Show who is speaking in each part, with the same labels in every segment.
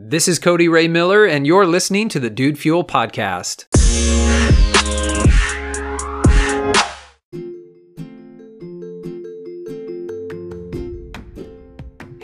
Speaker 1: This is Cody Ray Miller, and you're listening to the Dude Fuel Podcast.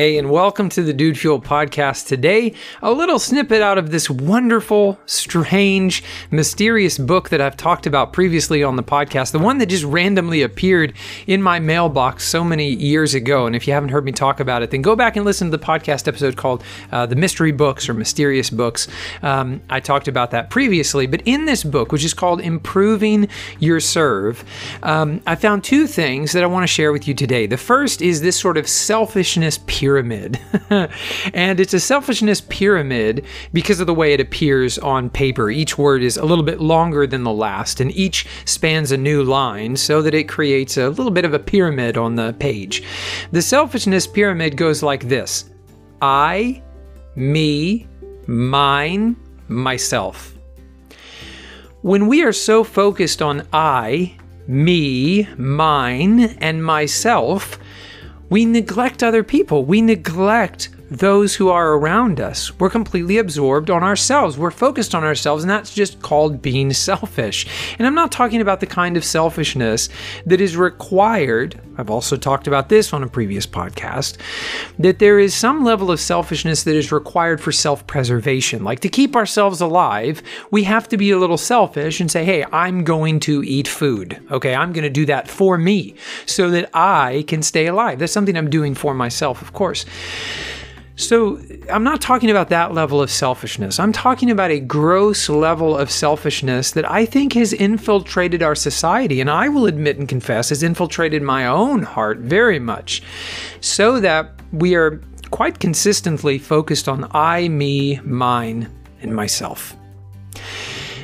Speaker 1: Hey, and welcome to the Dude Fuel podcast. Today, a little snippet out of this wonderful, strange, mysterious book that I've talked about previously on the podcast, the one that just randomly appeared in my mailbox so many years ago. And if you haven't heard me talk about it, then go back and listen to the podcast episode called uh, The Mystery Books or Mysterious Books. Um, I talked about that previously. But in this book, which is called Improving Your Serve, um, I found two things that I want to share with you today. The first is this sort of selfishness pyramid. and it's a selfishness pyramid because of the way it appears on paper. Each word is a little bit longer than the last, and each spans a new line so that it creates a little bit of a pyramid on the page. The selfishness pyramid goes like this I, me, mine, myself. When we are so focused on I, me, mine, and myself, we neglect other people. We neglect those who are around us. We're completely absorbed on ourselves. We're focused on ourselves, and that's just called being selfish. And I'm not talking about the kind of selfishness that is required. I've also talked about this on a previous podcast that there is some level of selfishness that is required for self preservation. Like to keep ourselves alive, we have to be a little selfish and say, hey, I'm going to eat food. Okay, I'm going to do that for me so that I can stay alive. That's something I'm doing for myself, of course. So, I'm not talking about that level of selfishness. I'm talking about a gross level of selfishness that I think has infiltrated our society, and I will admit and confess has infiltrated my own heart very much, so that we are quite consistently focused on I, me, mine, and myself.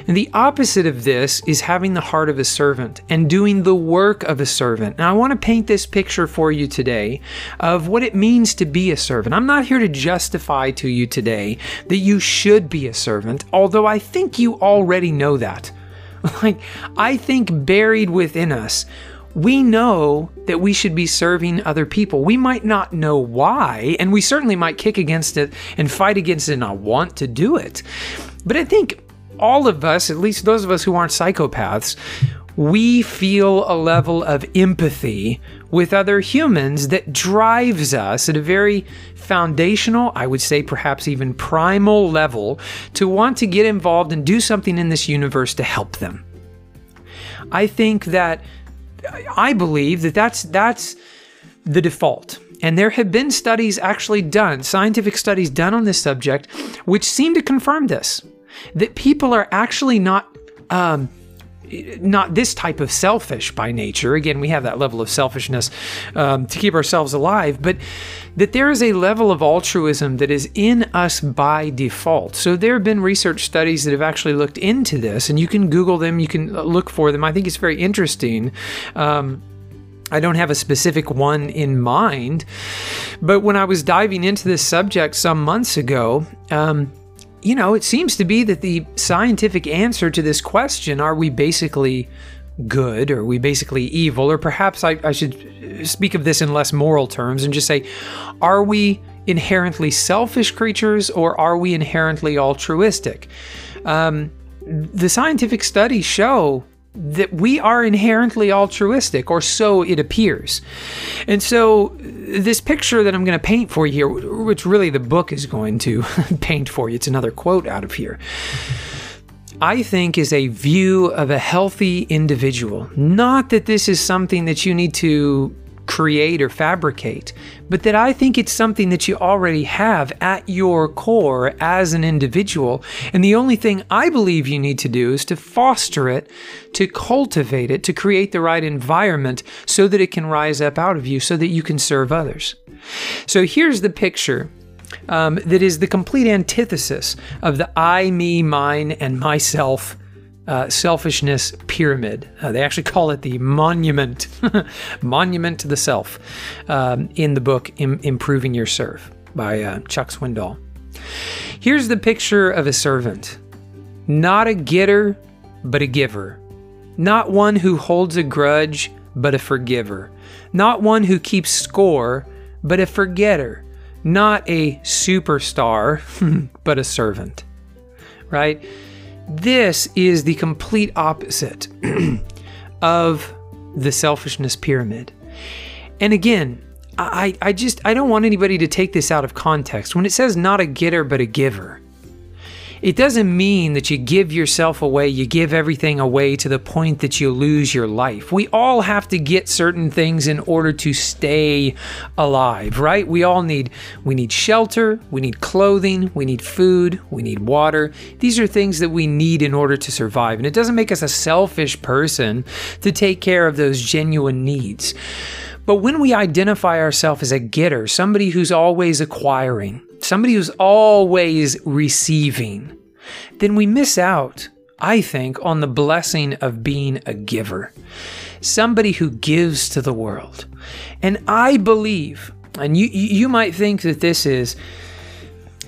Speaker 1: And the opposite of this is having the heart of a servant and doing the work of a servant. Now, I want to paint this picture for you today of what it means to be a servant. I'm not here to justify to you today that you should be a servant, although I think you already know that. Like, I think buried within us, we know that we should be serving other people. We might not know why, and we certainly might kick against it and fight against it and not want to do it. But I think all of us, at least those of us who aren't psychopaths, we feel a level of empathy with other humans that drives us at a very foundational, I would say perhaps even primal level, to want to get involved and do something in this universe to help them. I think that I believe that that's that's the default. And there have been studies actually done, scientific studies done on this subject, which seem to confirm this that people are actually not um, not this type of selfish by nature. Again, we have that level of selfishness um, to keep ourselves alive, but that there is a level of altruism that is in us by default. So there have been research studies that have actually looked into this, and you can Google them, you can look for them. I think it's very interesting. Um, I don't have a specific one in mind, but when I was diving into this subject some months ago, um, you know, it seems to be that the scientific answer to this question are we basically good or we basically evil? Or perhaps I, I should speak of this in less moral terms and just say, are we inherently selfish creatures or are we inherently altruistic? Um, the scientific studies show that we are inherently altruistic, or so it appears. And so, this picture that I'm going to paint for you here, which really the book is going to paint for you, it's another quote out of here. I think is a view of a healthy individual. Not that this is something that you need to create or fabricate, but that I think it's something that you already have at your core as an individual. And the only thing I believe you need to do is to foster it, to cultivate it, to create the right environment so that it can rise up out of you, so that you can serve others. So here's the picture um, that is the complete antithesis of the I, me, mine, and myself uh, selfishness pyramid. Uh, they actually call it the monument, monument to the self, um, in the book Im- "Improving Your Serve" by uh, Chuck Swindoll. Here's the picture of a servant, not a getter, but a giver, not one who holds a grudge, but a forgiver, not one who keeps score, but a forgetter, not a superstar, but a servant, right? This is the complete opposite of the selfishness pyramid. And again, I, I just I don't want anybody to take this out of context. When it says not a getter but a giver, it doesn't mean that you give yourself away, you give everything away to the point that you lose your life. We all have to get certain things in order to stay alive, right? We all need we need shelter, we need clothing, we need food, we need water. These are things that we need in order to survive. And it doesn't make us a selfish person to take care of those genuine needs. But when we identify ourselves as a getter, somebody who's always acquiring, somebody who's always receiving, then we miss out, I think, on the blessing of being a giver. Somebody who gives to the world. And I believe, and you you might think that this is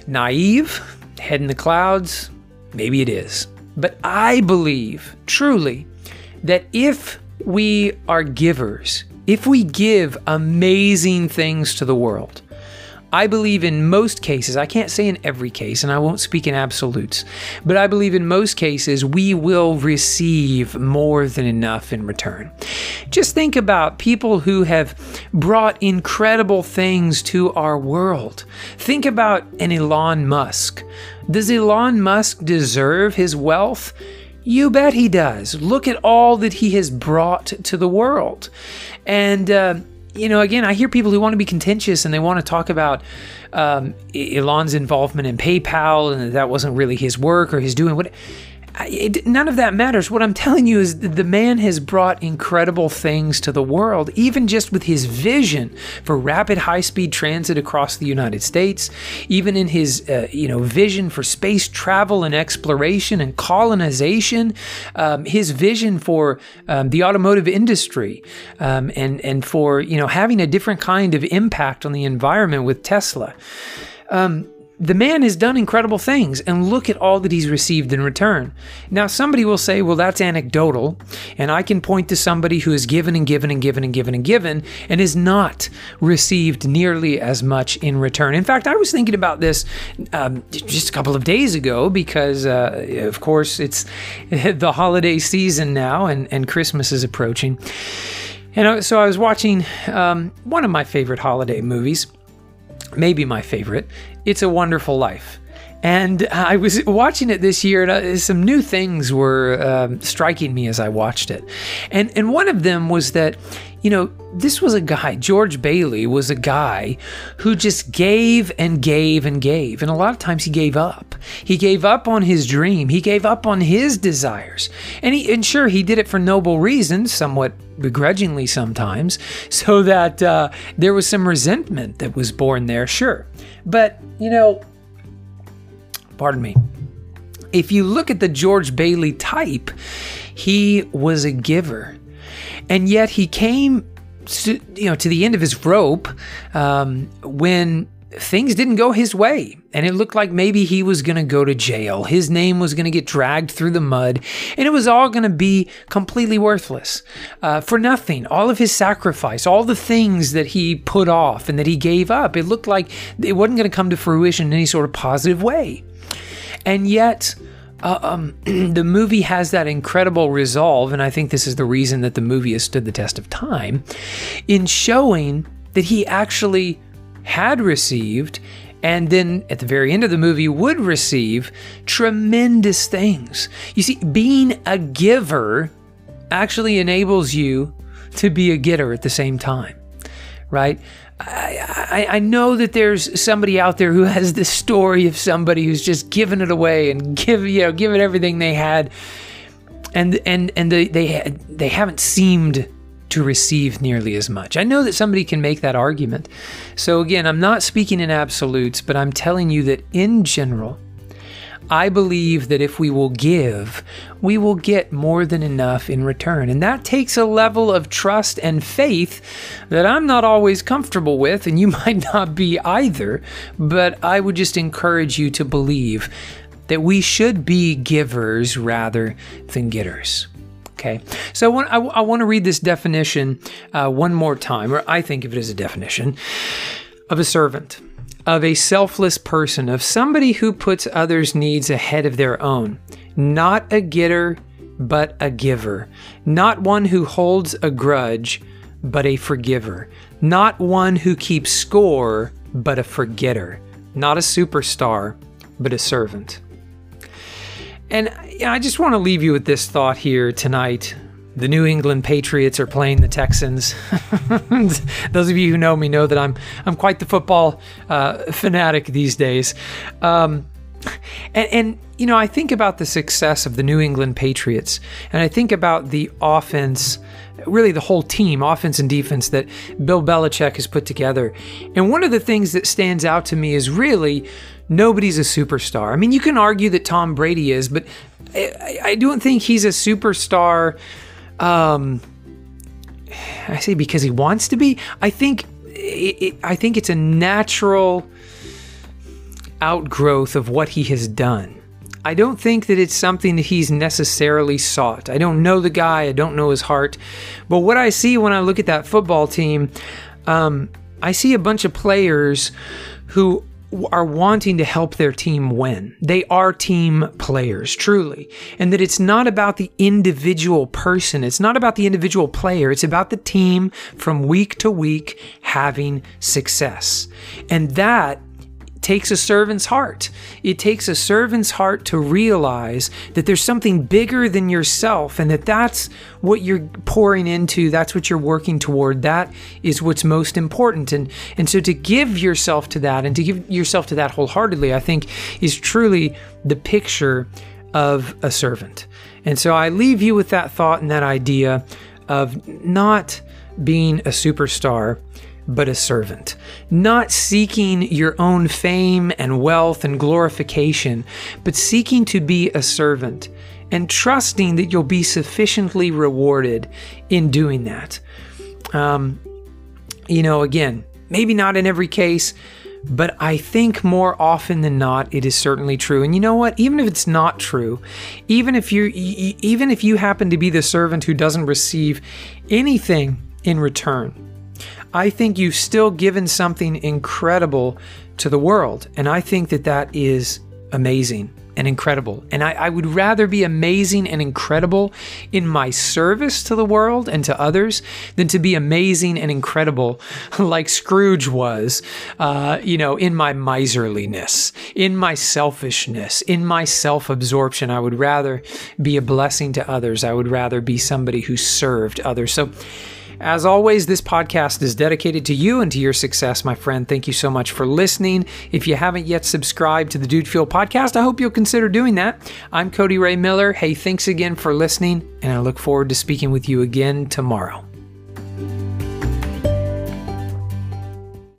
Speaker 1: naive, head in the clouds, maybe it is. But I believe truly that if we are givers, if we give amazing things to the world, I believe in most cases, I can't say in every case, and I won't speak in absolutes, but I believe in most cases we will receive more than enough in return. Just think about people who have brought incredible things to our world. Think about an Elon Musk. Does Elon Musk deserve his wealth? You bet he does. Look at all that he has brought to the world. And, uh, you know, again, I hear people who want to be contentious and they want to talk about um, Elon's involvement in PayPal and that, wasn't really his work or his doing what. It, none of that matters. What I'm telling you is the man has brought incredible things to the world, even just with his vision for rapid high-speed transit across the United States, even in his uh, you know vision for space travel and exploration and colonization, um, his vision for um, the automotive industry, um, and and for you know having a different kind of impact on the environment with Tesla. Um, the man has done incredible things, and look at all that he's received in return. Now, somebody will say, well, that's anecdotal, and I can point to somebody who has given and given and given and given and given and has not received nearly as much in return. In fact, I was thinking about this um, just a couple of days ago because, uh, of course, it's the holiday season now and, and Christmas is approaching. And so I was watching um, one of my favorite holiday movies maybe my favorite. It's a Wonderful Life. And I was watching it this year, and uh, some new things were um, striking me as I watched it. And and one of them was that, you know, this was a guy, George Bailey was a guy who just gave and gave and gave. And a lot of times he gave up. He gave up on his dream. He gave up on his desires. And he and sure he did it for noble reasons, somewhat begrudgingly sometimes, so that uh, there was some resentment that was born there, sure. But, you know, pardon me. If you look at the George Bailey type, he was a giver. And yet he came to, you know, to the end of his rope um, when things didn't go his way. And it looked like maybe he was going to go to jail. His name was going to get dragged through the mud. And it was all going to be completely worthless uh, for nothing. All of his sacrifice, all the things that he put off and that he gave up, it looked like it wasn't going to come to fruition in any sort of positive way. And yet, uh, um, the movie has that incredible resolve, and I think this is the reason that the movie has stood the test of time, in showing that he actually had received and then at the very end of the movie would receive tremendous things. You see, being a giver actually enables you to be a getter at the same time, right? I, I, I, know that there's somebody out there who has this story of somebody who's just given it away and give you know given everything they had, and and and they they they haven't seemed to receive nearly as much. I know that somebody can make that argument. So again, I'm not speaking in absolutes, but I'm telling you that in general, I believe that if we will give, we will get more than enough in return. And that takes a level of trust and faith that I'm not always comfortable with, and you might not be either. But I would just encourage you to believe that we should be givers rather than getters. Okay, so I I want to read this definition uh, one more time, or I think of it as a definition of a servant. Of a selfless person, of somebody who puts others' needs ahead of their own. Not a getter, but a giver. Not one who holds a grudge, but a forgiver. Not one who keeps score, but a forgetter. Not a superstar, but a servant. And I just want to leave you with this thought here tonight. The New England Patriots are playing the Texans. Those of you who know me know that I'm I'm quite the football uh, fanatic these days. Um, and, and, you know, I think about the success of the New England Patriots, and I think about the offense, really the whole team, offense and defense, that Bill Belichick has put together. And one of the things that stands out to me is really nobody's a superstar. I mean, you can argue that Tom Brady is, but I, I don't think he's a superstar. Um, I say because he wants to be. I think it, it, I think it's a natural outgrowth of what he has done. I don't think that it's something that he's necessarily sought. I don't know the guy, I don't know his heart. But what I see when I look at that football team, um, I see a bunch of players who are wanting to help their team win. They are team players, truly. And that it's not about the individual person. It's not about the individual player. It's about the team from week to week having success. And that takes a servant's heart. It takes a servant's heart to realize that there's something bigger than yourself and that that's what you're pouring into, that's what you're working toward. That is what's most important. And and so to give yourself to that and to give yourself to that wholeheartedly, I think is truly the picture of a servant. And so I leave you with that thought and that idea of not being a superstar but a servant, not seeking your own fame and wealth and glorification, but seeking to be a servant and trusting that you'll be sufficiently rewarded in doing that. Um, you know, again, maybe not in every case, but I think more often than not it is certainly true. And you know what? Even if it's not true, even if you even if you happen to be the servant who doesn't receive anything in return, I think you've still given something incredible to the world. And I think that that is amazing and incredible. And I, I, would rather be amazing and incredible in my service to the world and to others than to be amazing and incredible like Scrooge was, uh, you know, in my miserliness, in my selfishness, in my self absorption. I would rather be a blessing to others. I would rather be somebody who served others. So, as always, this podcast is dedicated to you and to your success, my friend. Thank you so much for listening. If you haven't yet subscribed to the Dude Fuel podcast, I hope you'll consider doing that. I'm Cody Ray Miller. Hey, thanks again for listening, and I look forward to speaking with you again tomorrow.